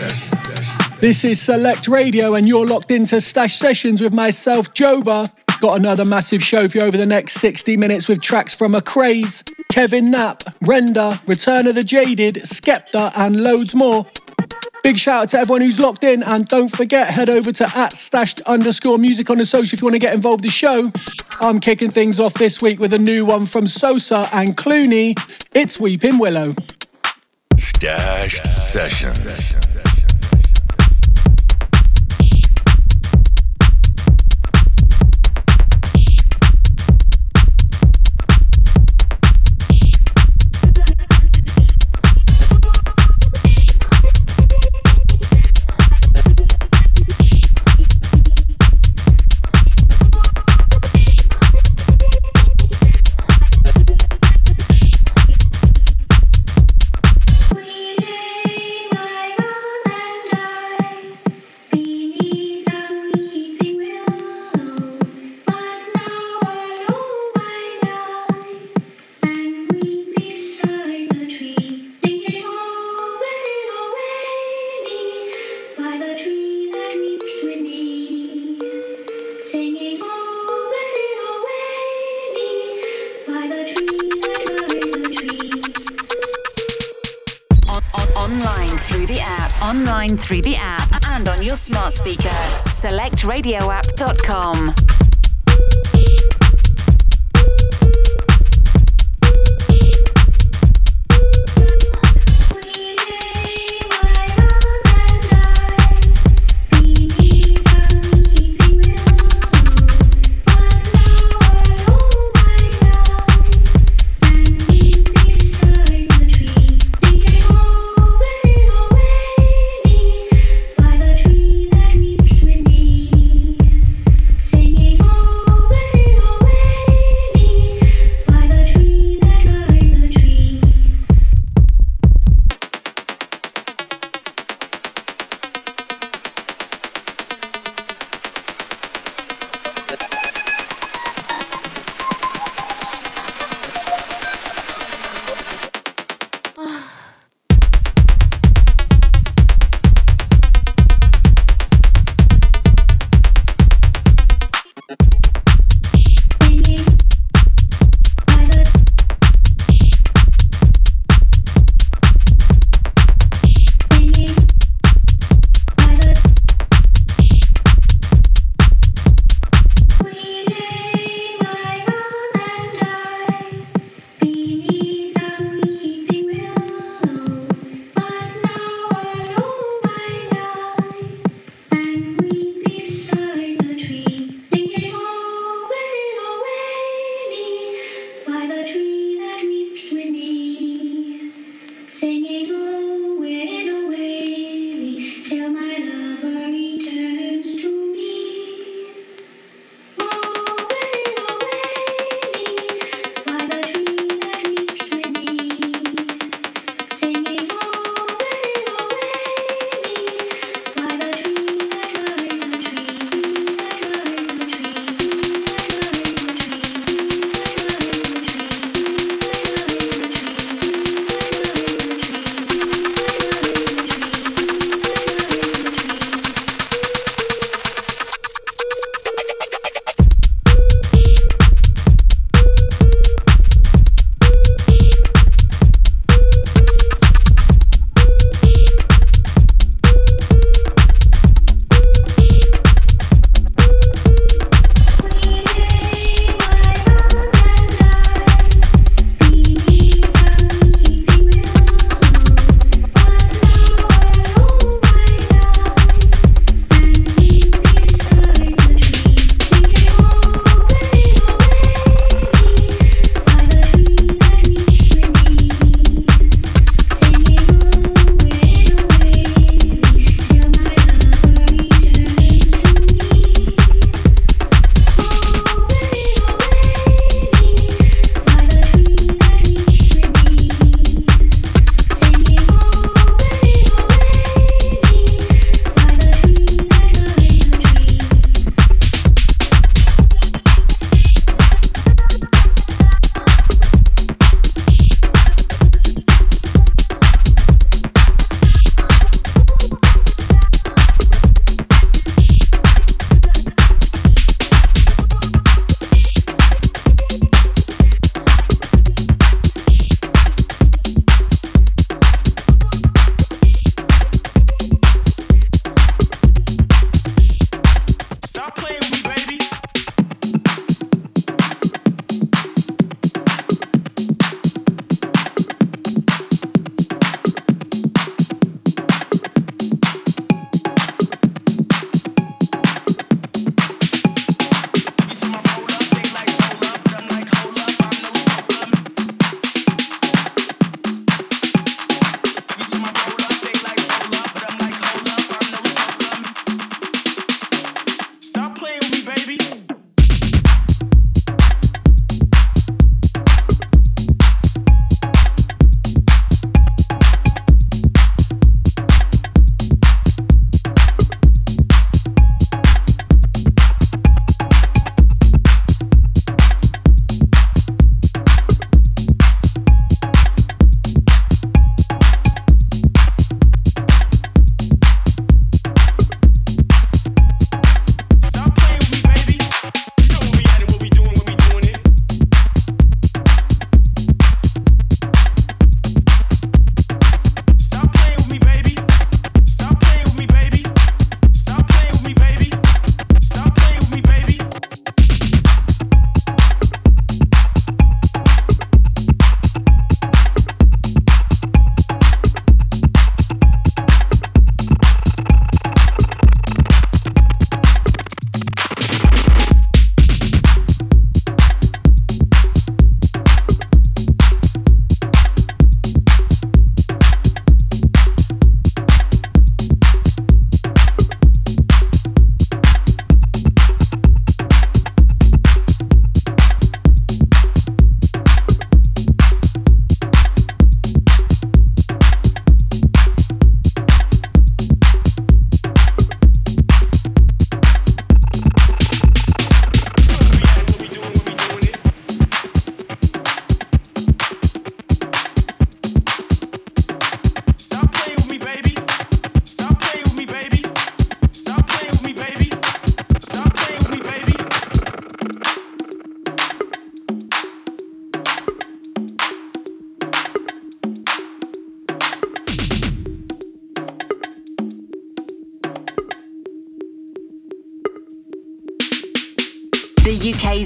This is Select Radio, and you're locked into Stashed Sessions with myself, Joba. Got another massive show for you over the next 60 minutes with tracks from Acraze, Kevin Knapp, Rendher, Return of the Jaded, Skepta, and loads more. Big shout out to everyone who's locked in, and don't forget, head over to at stashed underscore music on the social if you want to get involved in the show. I'm kicking things off this week with a new one from Sosa and Cloonee. It's Weeping Willow. Stashed Sessions.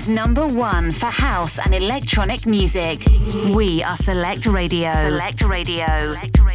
Number one for house and electronic music. We are Select Radio. Select Radio. Select Radio.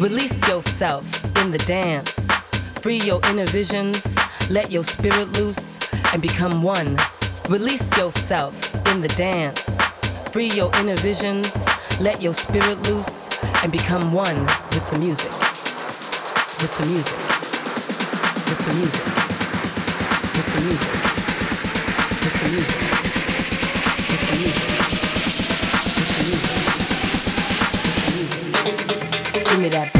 Yourself in the dance. Free your inner visions, let your spirit loose and become one. Release yourself in the dance. Free your inner visions, let your spirit loose and become one with the music. With the music. With the music. With the music. With the music. mirarte.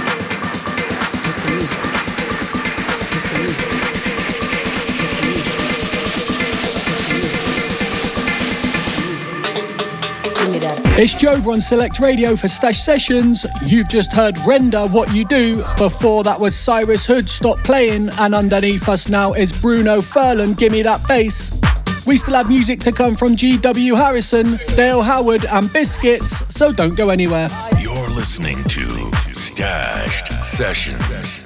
It's Joba on Select Radio for Stashed Sessions. You've just heard Rendher What You Do. Before that was Sirus Hood, Stop Playing. And underneath us now is Bruno Furlan, Gimme That Bass. We still have music to come from G.W. Harrison, Dale Howard, and Biscits, so don't go anywhere. You're listening to Stashed Sessions.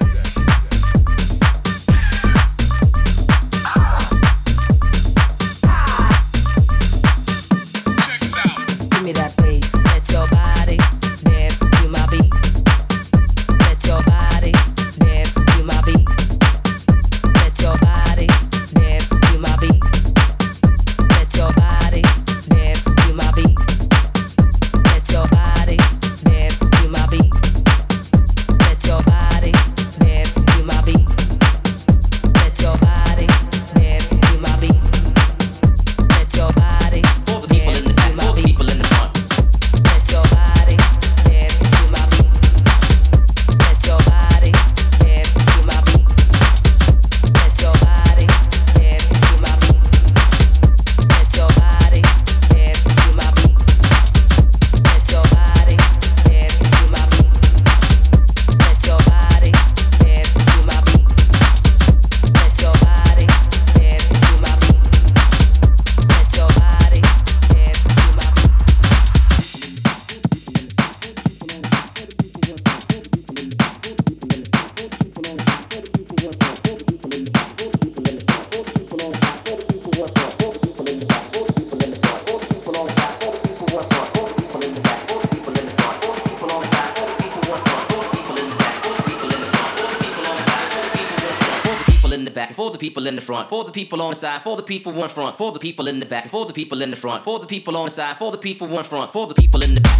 Front, for the people on the side, for the people in front, for the people in the back, for the people in the front, for the people on the side, for the people in front, for the people in the back,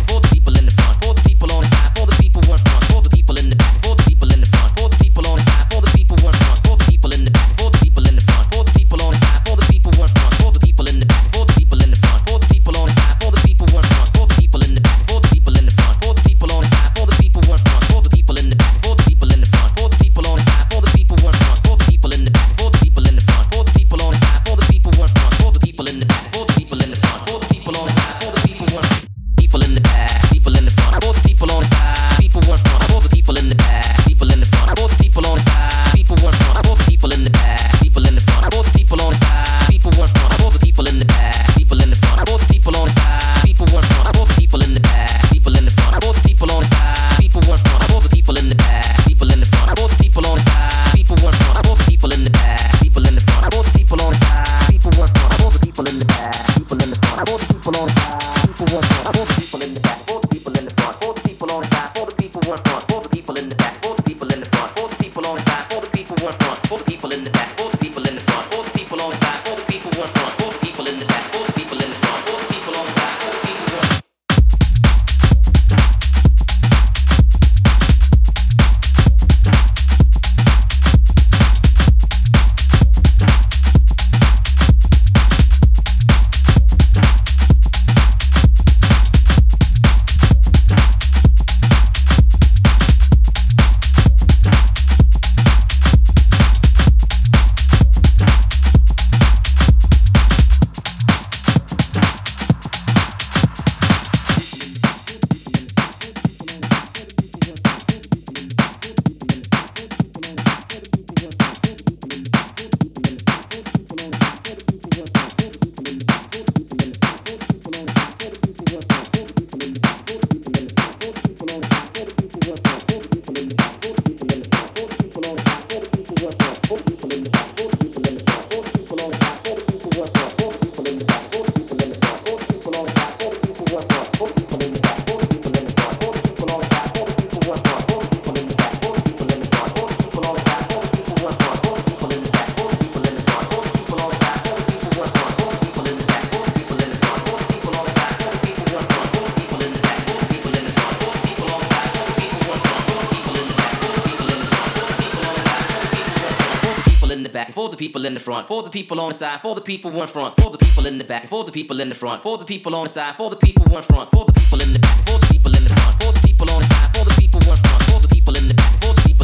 front, for the people on the side, for the people in front, for the people in the back, for the people in the front, for the people on the side, for the people in front, for the people in the back, for the people in the front, for the people on the side, for the people in front, for the people in the back, for the people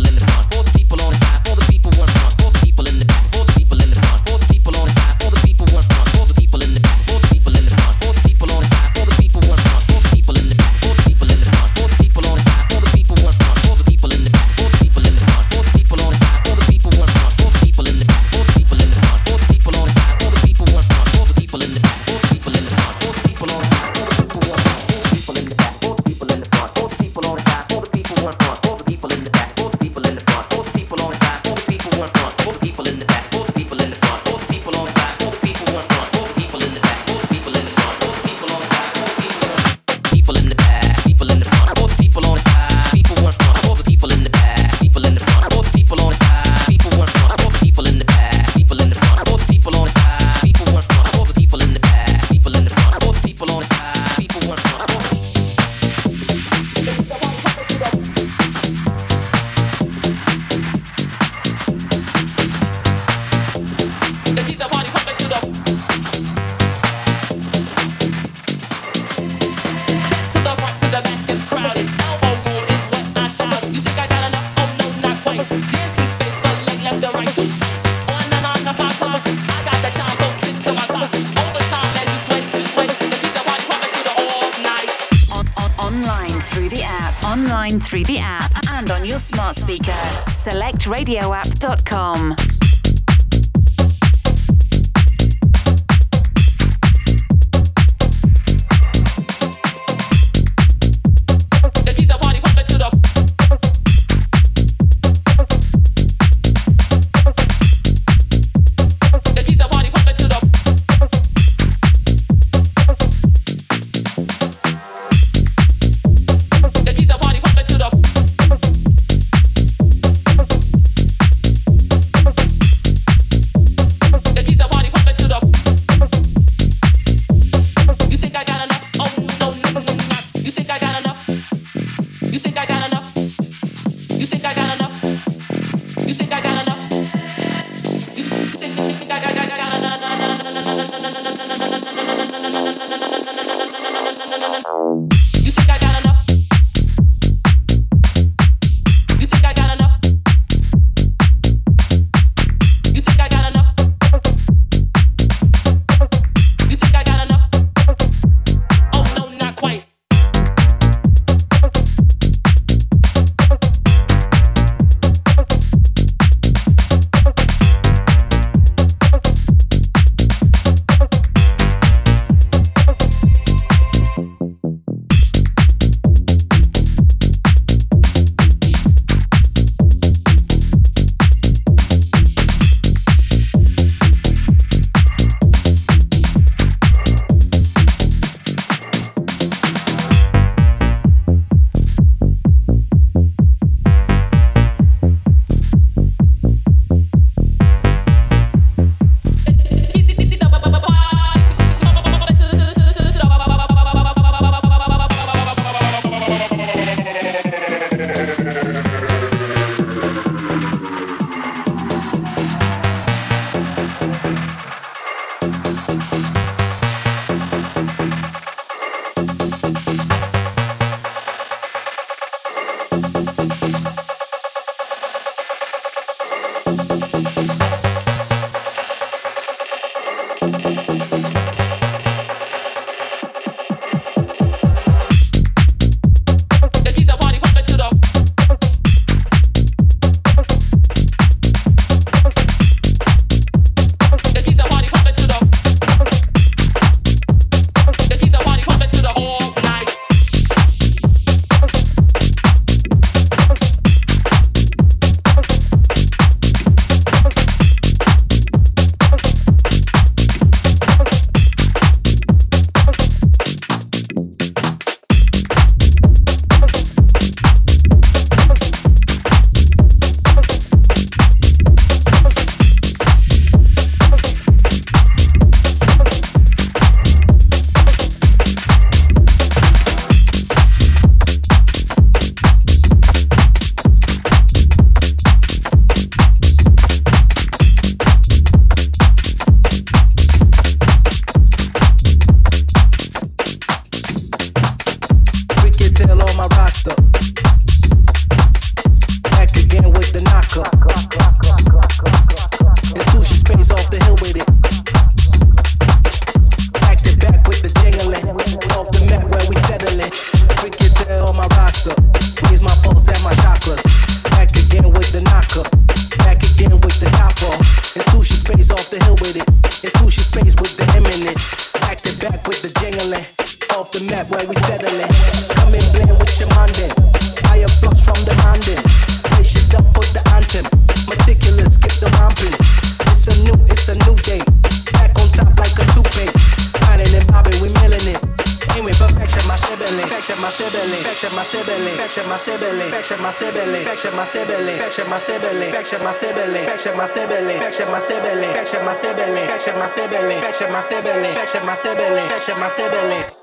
Fecha my sibling, fecha my sibling, fecha my sibling, fecha my sibling, fecha my sibling, fecha my sibling, fecha my sibling, fecha my sibling, fecha my sibling, fecha my sibling, fecha my sibling, fecha my sibling. my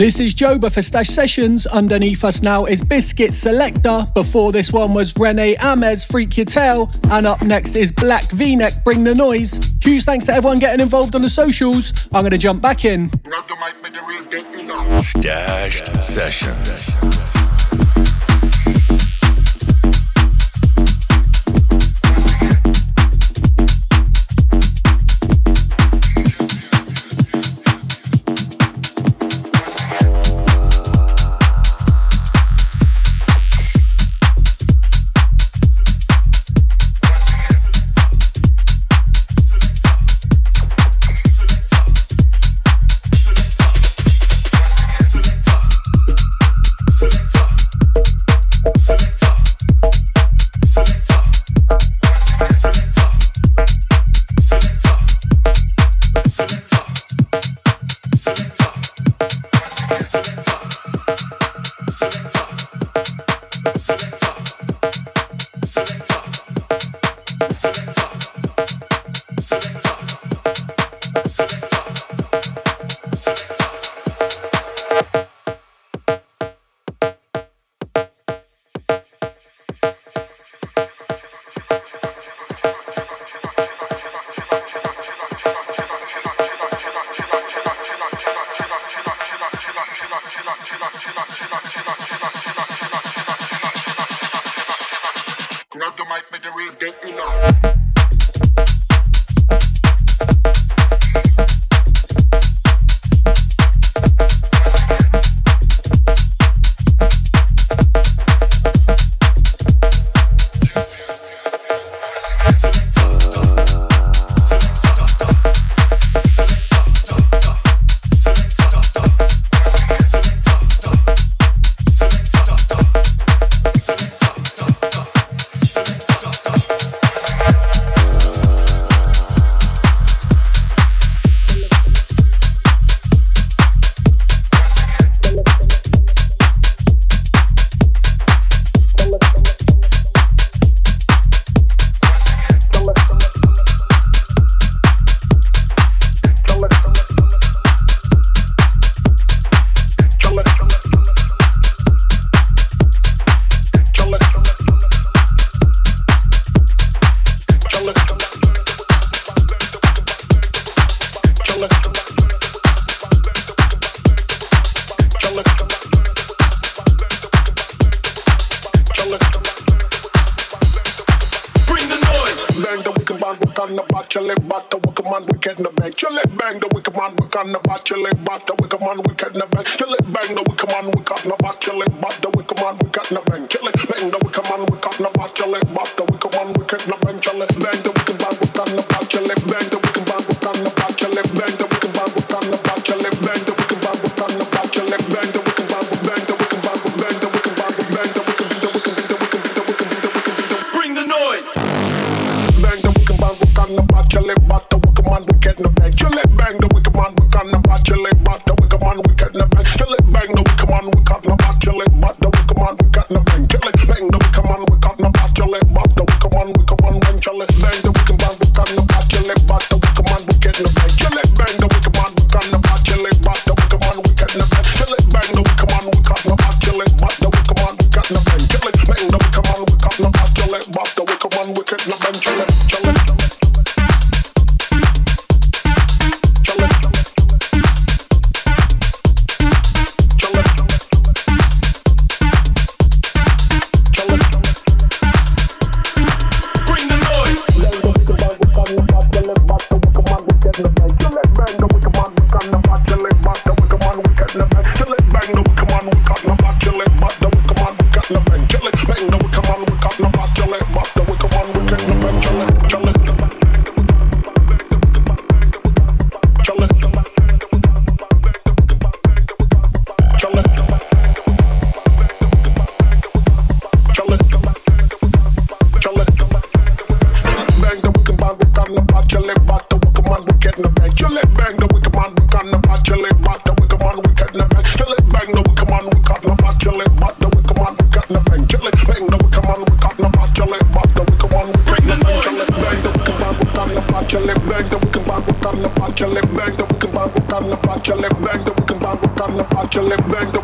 This is Joba for Stashed Sessions. Underneath us now is Biscits Selecta. Before this one was Rene Amesz, Freak Your Tail. And up next is Black V-Neck, Bring the Noise. Huge thanks to everyone getting involved on the socials. I'm going to jump back in. Stashed Sessions. Selecta. bang the wicked man, we can about chile bat the wicked man, we can bang. Chile bang the wicked man, we can about chile bat the wicked man, we can bang. Chile bang the wicked man, we can about chile bat the wicked man, we can bang. Chile bang the wicked man, we can about chile bat the wicked man, we can bang. Chile bang the wicked the bed. Chill it, bang the wicked man, we can't about chill it, but the wicked man, We in the bed. Chill it, bang the wicked man, we can't about chill it, but the chill it back, then we come on, we cut in the bang. Chill it bang, then we come on, we cut in the back. Chill it back, then we come on, we cut in the bang. Chill it bang, then we come on, we cut in the back. Chill it back, then we come on, we bring the bang. Chill it bang, then we come on, we cut in the back. Chill it bang, then we come on, we cut in the back. Chill it bang, then we come on, we cut in the back. Chill it bang, then we come on, we cut in the back. Chill it bang, then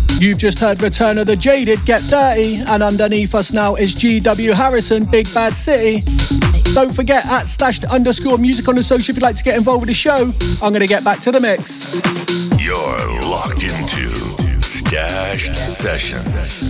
You've just heard Return of the Jaded, Get Dirty, and underneath us now is GW Harrison, Big Bad City. Don't forget at stashed underscore music on the social if you'd like to get involved with the show. I'm going to get back to the mix. You're locked into Stashed Sessions.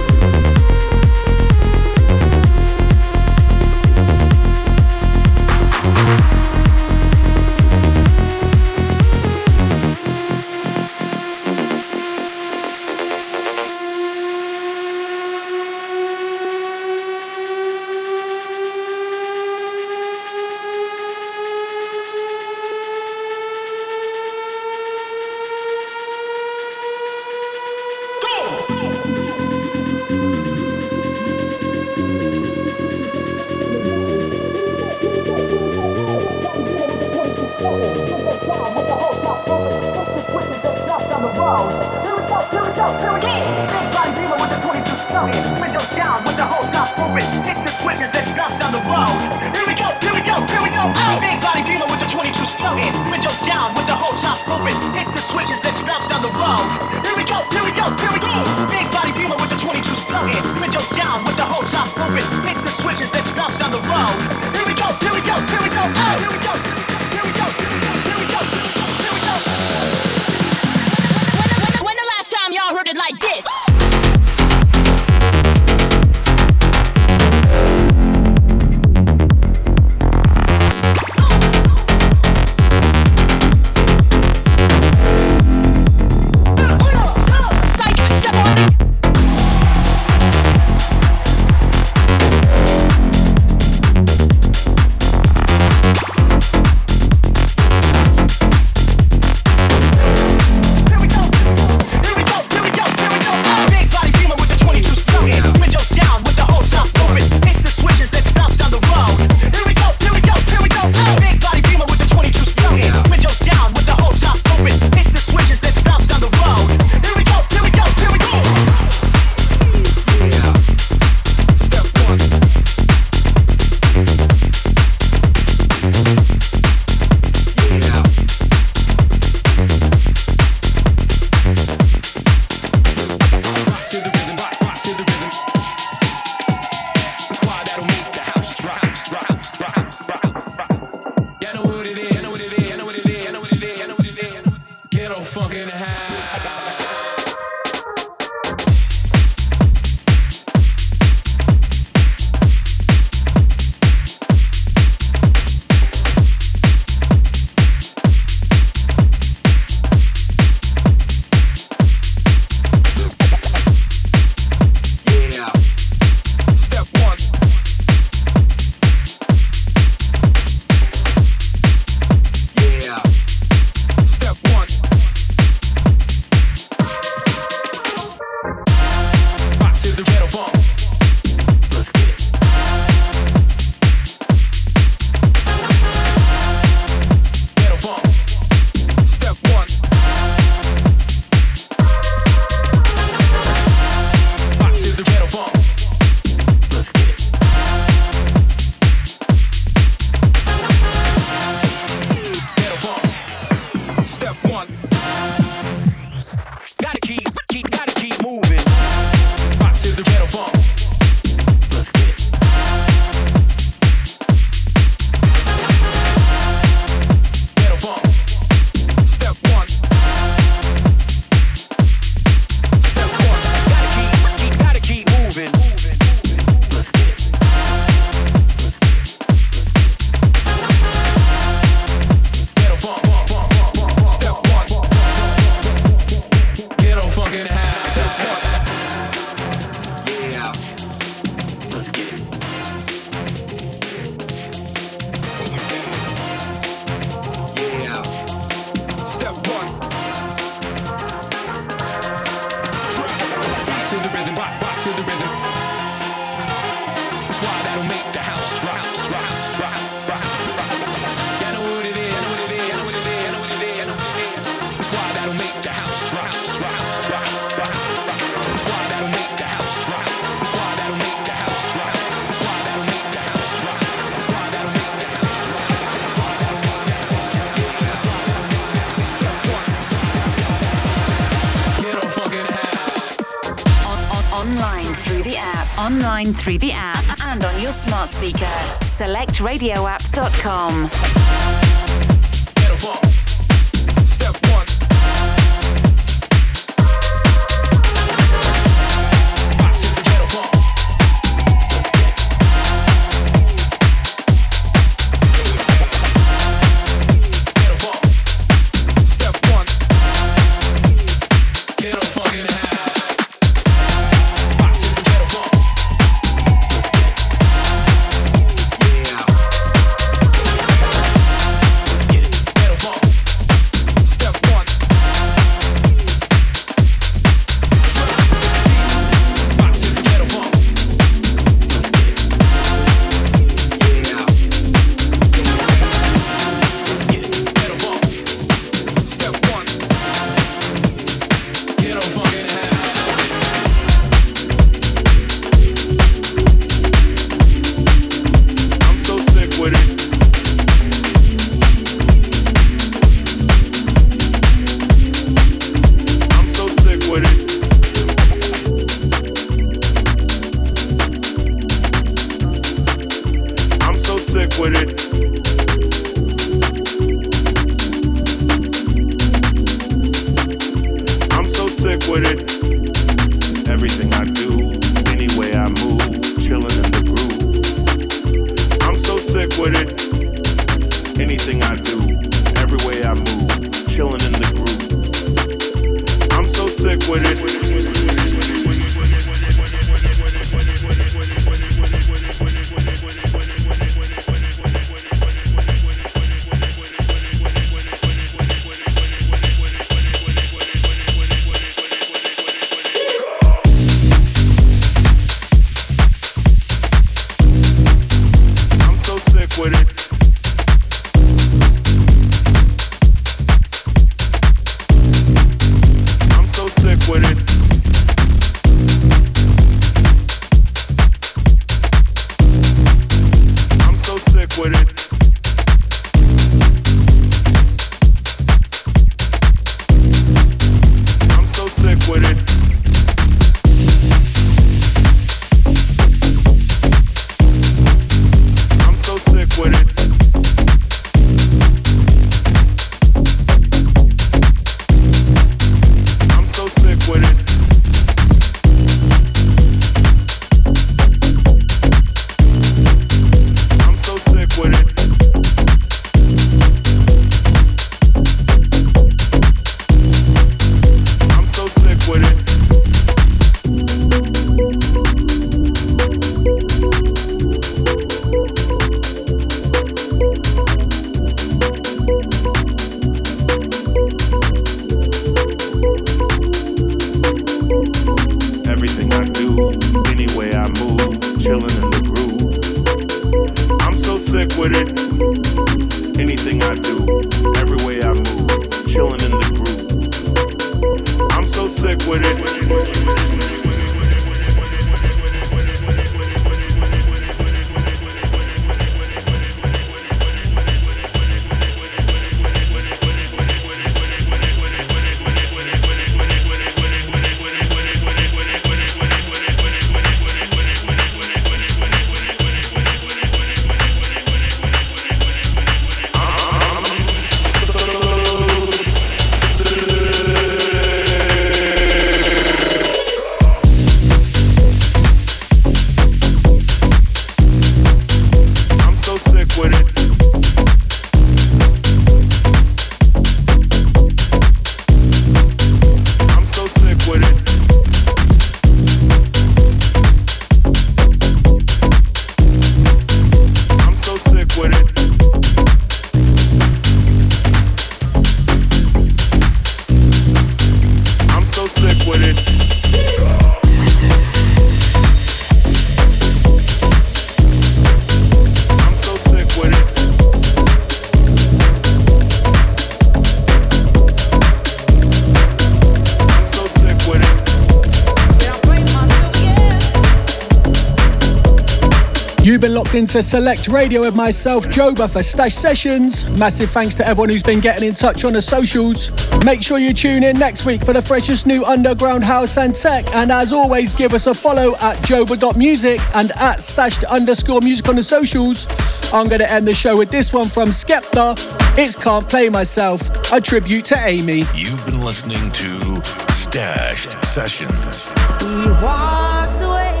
Locked into Select Radio with myself, Joba, for Stashed Sessions. Massive thanks to everyone who's been getting in touch on the socials. Make sure you tune in next week for the freshest new underground house and tech. And as always, give us a follow at joba.music and at stashed underscore music on the socials. I'm going to end the show with this one from Skepta. It's Can't Play Myself, a tribute to Amy. You've been listening to Stashed Sessions. He walks away,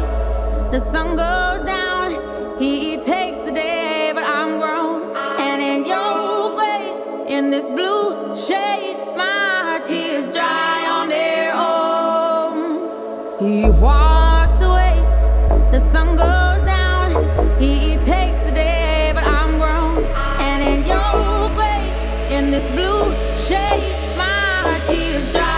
the sun goes down. He takes the day, but I'm grown. And in your way, in this blue shade, my tears dry on their own. He walks away, the sun goes down. He takes the day, but I'm grown. And in your way, in this blue shade, my tears dry